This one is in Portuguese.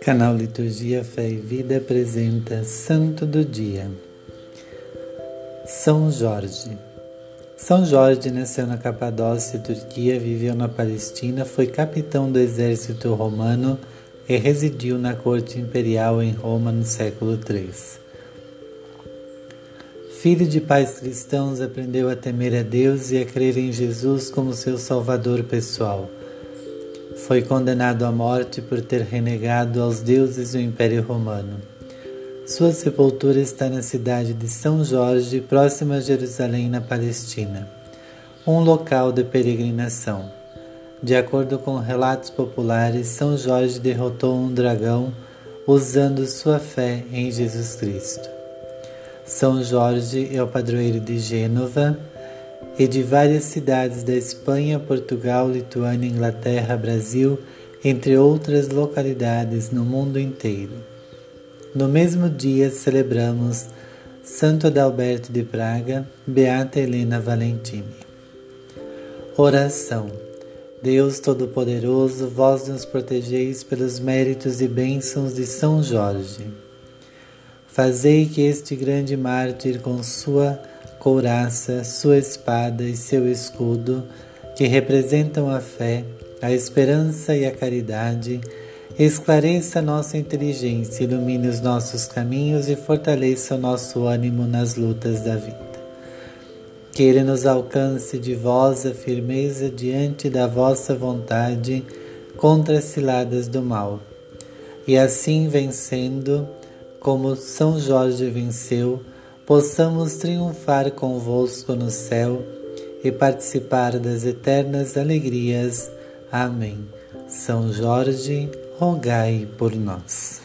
Canal Liturgia Fé e Vida apresenta Santo do Dia. São Jorge. São Jorge nasceu na Capadócia, Turquia, viveu na Palestina, foi capitão do exército romano e residiu na corte imperial em Roma no século III. Filho de pais cristãos, aprendeu a temer a Deus e a crer em Jesus como seu salvador pessoal foi condenado à morte por ter renegado aos deuses o Império Romano. Sua sepultura está na cidade de São Jorge, próxima a Jerusalém, na Palestina, um local de peregrinação. De acordo com relatos populares, São Jorge derrotou um dragão usando sua fé em Jesus Cristo. São Jorge é o padroeiro de Gênova e de várias cidades da Espanha, Portugal, Lituânia, Inglaterra, Brasil, entre outras localidades no mundo inteiro. No mesmo dia celebramos Santo Adalberto de Praga, Beata Helena Valentini. Oração. Deus Todo-Poderoso, vós nos protegeis pelos méritos e bênçãos de São Jorge. Fazei que este grande mártir, com sua couraça, sua espada e seu escudo, que representam a fé, a esperança e a caridade, esclareça nossa inteligência, ilumine os nossos caminhos e fortaleça o nosso ânimo nas lutas da vida. Que Ele nos alcance de vós a firmeza diante da vossa vontade contra as ciladas do mal. E assim vencendo, como São Jorge venceu, possamos triunfar convosco no céu e participar das eternas alegrias. Amém. São Jorge, rogai por nós.